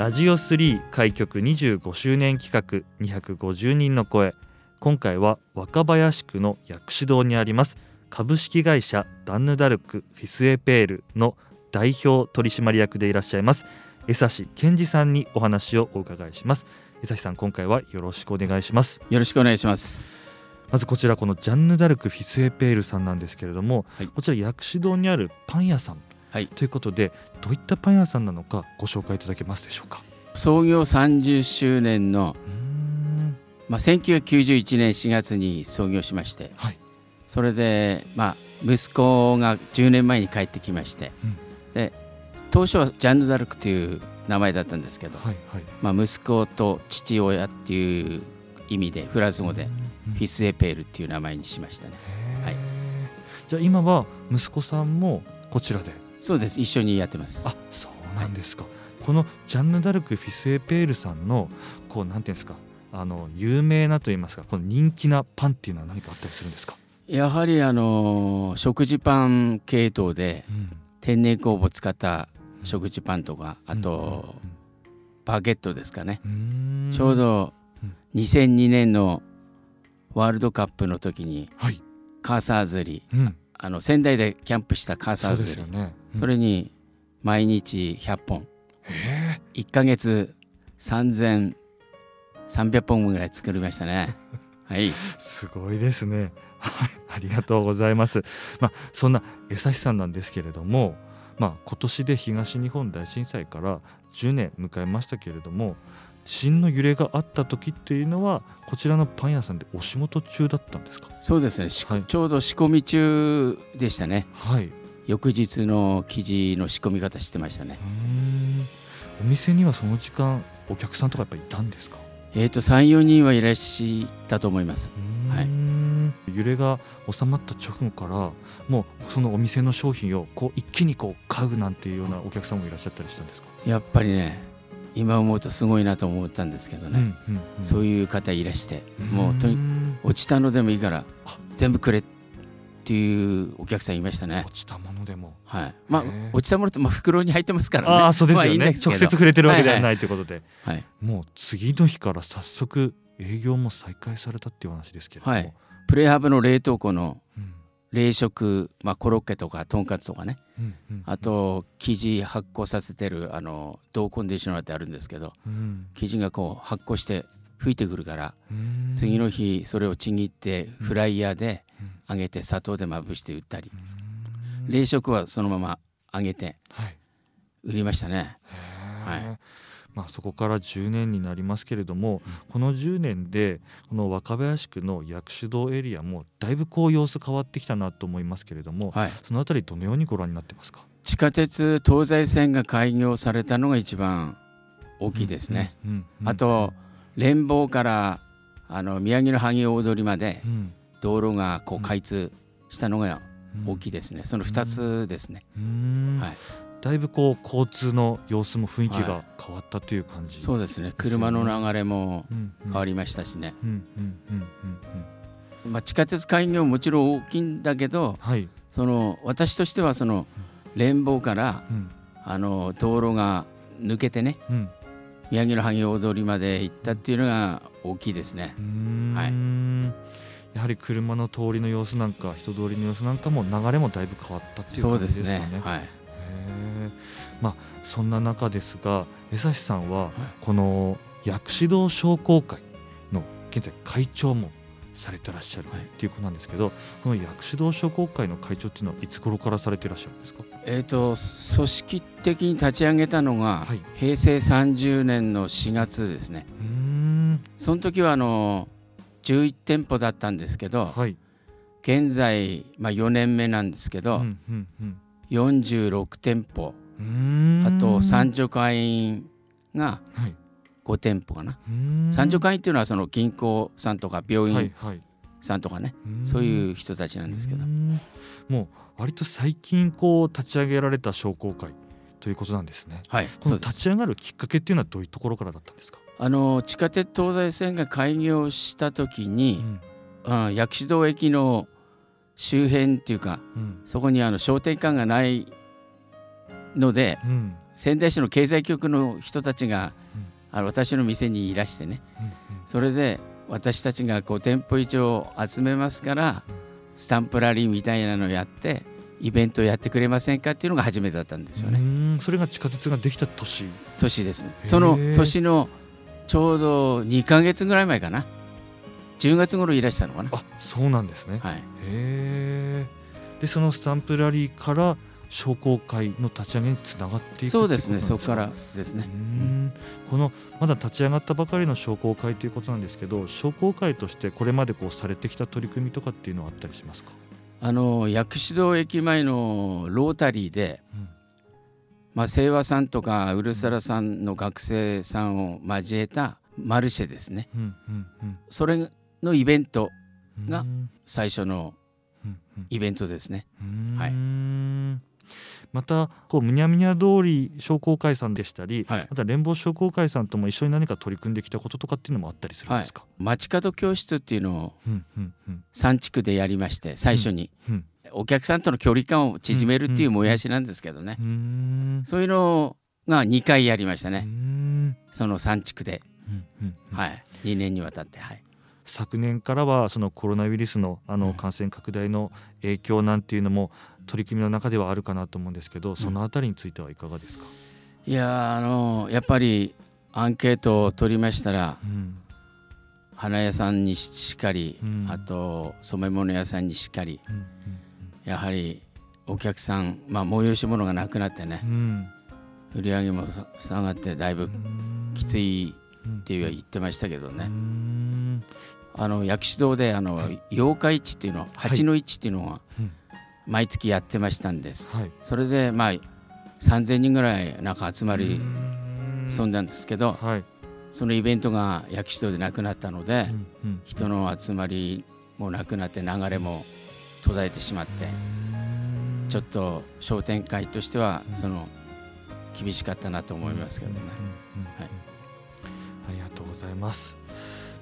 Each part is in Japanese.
ラジオ3開局25周年企画250人の声。今回は若林区の薬師堂にあります株式会社ダンヌダルクフィスエペールの代表取締役でいらっしゃいます江差健二さんにお話をお伺いします。江差さん今回はよろしくお願いします。よろしくお願いします。まずこちらこのジャンヌダルクフィスエペールさんなんですけれども、はい、こちら薬師堂にあるパン屋さんはい、ということでどういったパン屋さんなのかご紹介いただけますでしょうか？創業30周年のまあ、1991年4月に創業しまして、はい、それで、まあ、息子が10年前に帰ってきまして、うん、で当初はジャンヌ・ダルクという名前だったんですけど、はいはい、まあ、息子と父親っていう意味でフランス語でフィス・エペールっていう名前にしましたね。はい、じゃあ今は息子さんもこちらで？そうです。一緒にやってます。あそうなんですか、はい、このジャンヌ・ダルク・フィス・エペールさんのこうなんていうんですかあの有名なといいますかこの人気なパンっていうのは何かあったりするんですか？やはりあの食事パン系統で、天然酵母を使った食事パンとか、あと、バゲットですかね。ちょうど2002年のワールドカップの時に、はい、カーサー釣り、うん、あの仙台でキャンプしたカーサー釣りそ、ね。うん、それに毎日100本。1か月3300本ぐらい作りましたね。はい、すごいですね。ありがとうございます。まあ、そんな江差さんなんですけれども、まあ、今年で東日本大震災から10年迎えましたけれども地震の揺れがあった時っていうのはこちらのパン屋さんでお仕事中だったんですか？そうですね、はい、ちょうど仕込み中でしたね。はい。翌日の生地の仕込み方してましたね。お店にはその時間お客さんとかやっぱりいたんですか？えっ、ー、と34人はいらっしゃったと思います。はい。揺れが収まった直後からもうそのお店の商品をこう一気にこう買うなんていうようなお客さんもいらっしゃったりしたんですか？やっぱりね今思うとすごいなと思ったんですけどね、うんうんうん、そういう方いらしてもうとに落ちたのでもいいから全部くれっていうお客さんいましたね。落ちたものでも。はい。まあ落ちたものって、まあ、袋に入ってますからね。ああそうですよね、まあ、直接触れてるわけではないとい。うことで、はい、はい、もう次の日から早速営業も再開されたっていう話ですけれども、はい、プレハブの冷凍庫の冷食、まあ、コロッケとかとんかつとかね、うんうん、あと生地発酵させてるあのドーコンディショナーってあるんですけど、うん、生地がこう発酵して吹いてくるから次の日それをちぎってフライヤーで揚げて砂糖でまぶして売ったり。冷食はそのまま揚げて売りましたね。はいまあ、そこから10年になりますけれども、この10年でこの若林区の薬師堂エリアもだいぶこう様子変わってきたなと思いますけれども、はい、そのあたりどのようにご覧になってますか？地下鉄東西線が開業されたのが一番大きいですね。あと連邦からあの宮城の萩大通りまで道路がこう開通したのが大きいですね。その2つですね。はい、だいぶこう交通の様子も雰囲気が変わったという感じ、ね、そうですね。車の流れも変わりましたしね。地下鉄開業ももちろん大きいんだけど、はい、その私としてはその連邦から、うん、あの道路が抜けてね、うん、宮城の萩大通りまで行ったっていうのが大きいですね。はい、やはり車の通りの様子なんか人通りの様子なんかも流れもだいぶ変わったっていう感じですかね。そうですね。はいまあ、そんな中ですが江差さんはこの薬師堂商工会の現在会長もされてらっしゃるっていうことなんですけど、はい、この薬師堂商工会の会長っていうのはいつ頃からされていらっしゃるんですか、えーと、組織的に立ち上げたのが、はい、平成30年の4月ですね。その時はあの11店舗だったんですけど、はい、現在、まあ、4年目なんですけど、うんうんうん、46店舗あと三助会員が5店舗かな、三助会員っていうのはその銀行さんとか病院さんとかね、はいはい、そういう人たちなんですけど。もう割と最近こう立ち上げられた商工会ということなんですね。はい、この立ち上がるきっかけっていうのはどういうところからだったんですか？あの地下鉄東西線が開業した時に、うん、薬師堂駅の周辺っていうか、うん、そこにあの商店館がないので、うん、仙台市の経済局の人たちが、あの私の店にいらしてね、それで私たちが5店舗以上集めますから、スタンプラリーみたいなのをやってイベントをやってくれませんかっていうのが初めてだったんですよね。それが地下鉄ができた年。年ですね。その年のちょうど2か月ぐらい前かな。10月頃いらしたのかな。あそうなんですね、はい、へえでそのスタンプラリーから商工会の立ち上げにつながっていくそうですねそこからですね。このまだ立ち上がったばかりの商工会ということなんですけど商工会としてこれまでこうされてきた取り組みとかっていうのはあったりしますか？あの薬師堂駅前のロータリーで、うん。まあ、清和さんとかウルサラさんの学生さんを交えたマルシェですね、うんうんうん、それのイベントが最初のイベントですね。はい、またこうむにゃむにゃ通り商工会さんでしたり、はい、また連邦商工会さんとも一緒に何か取り組んできたこととかっていうのもあったりするんですか、はい、街角教室っていうのを3地区でやりまして最初に、うんうん。お客さんとの距離感を縮めるっていうもやしなんですけどね、そういうのが2回やりましたね。その3地区で、はい。2年にわたってはい。昨年からはそのコロナウイルスのあの感染拡大の影響なんていうのも取り組みの中ではあるかなと思うんですけどそのあたりについてはいかがですか、いやあのやっぱりアンケートを取りましたら、うん、花屋さんにしっかり、うん、あと染め物屋さんにしっかり、うんやはりお客さん、まあ、催し物がなくなってね、うん、売り上げも下がってだいぶきついっていうは言ってましたけどね、あの薬師堂であの、はい、八日市っていうの八の市っていうのは毎月やってましたんです、はい、それでまあ3,000人ぐらいなんか集まりそん。だんですけど、はい、そのイベントが薬師堂でなくなったので、うんうん、人の集まりもなくなって流れも途絶えてしまってちょっと商店会としてはその厳しかったなと思いますけどね。はい、ありがとうございます。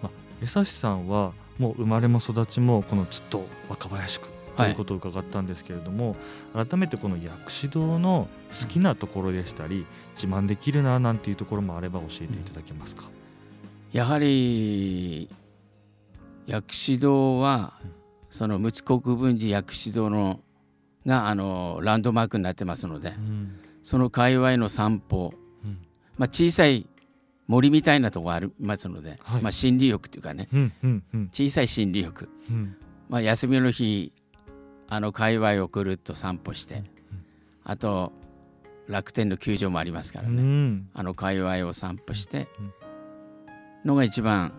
まあ、江差さんはもう生まれも育ちもこのずっと若林区ということを伺ったんですけれども、はい、改めてこの薬師堂の好きなところでしたり、自慢できるななんていうところもあれば教えていただけますか？やはり薬師堂は、その陸奥国分寺薬師堂のがあのランドマークになってますので、うん、その界隈の散歩、うん、まあ、小さい森みたいなとこありますので、はい、まあ、心理欲というかね、うんうんうん、小さい心理欲、まあ、休みの日あの界隈をぐるっと散歩して、あと楽天の球場もありますからね、あの界隈を散歩してのが一番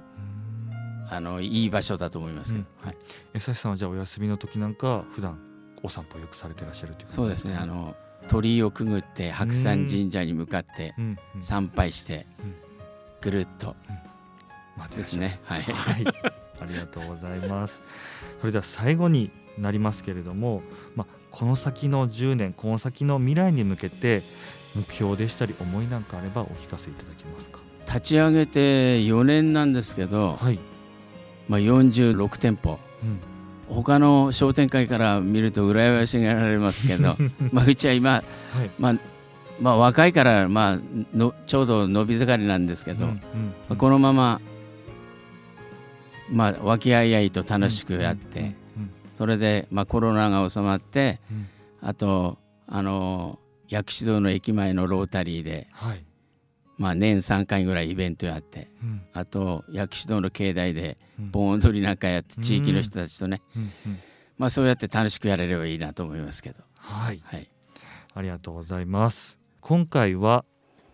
あのいい場所だと思いますけど、うん、はい、江差さんはじゃあお休みの時なんか普段お散歩よくされてらっしゃるというそうですね。あの鳥居をくぐって白山神社に向かって参拝してぐるっとですね、はい、はい、ありがとうございます。それでは最後になりますけれども、まあ、この先の10年この先の未来に向けて目標でしたり思いなんかあればお聞かせいただけますか？立ち上げて4年なんですけど、はい、まあ、46店舗、うん、他の商店会から見ると羨ましがられますけど まあうちは今、はい、まあまあ、若いから、まあ、のちょうど伸び盛りなんですけど、うんこのまま、まあ、和気あいあいと楽しくやって、それで、まあ、コロナが収まって、うん、あとあの薬師堂の駅前のロータリーで、はい、まあ、年3回ぐらいイベントやって、うん、あと薬師堂の境内で盆踊りなんかやって地域の人たちとね、まあ、そうやって楽しくやれればいいなと思いますけど、はい、はい、ありがとうございます。今回は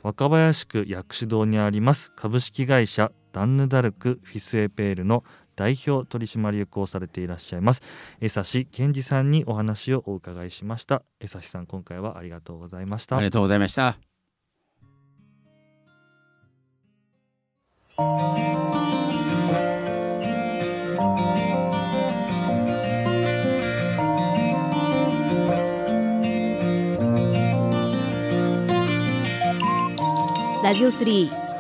若林区薬師堂にあります株式会社ダンヌダルクフィスエペールの代表取締役をされていらっしゃいます。江差健二さんにお話をお伺いしました。江差さん今回はありがとうございました。ありがとうございました。ラジオ3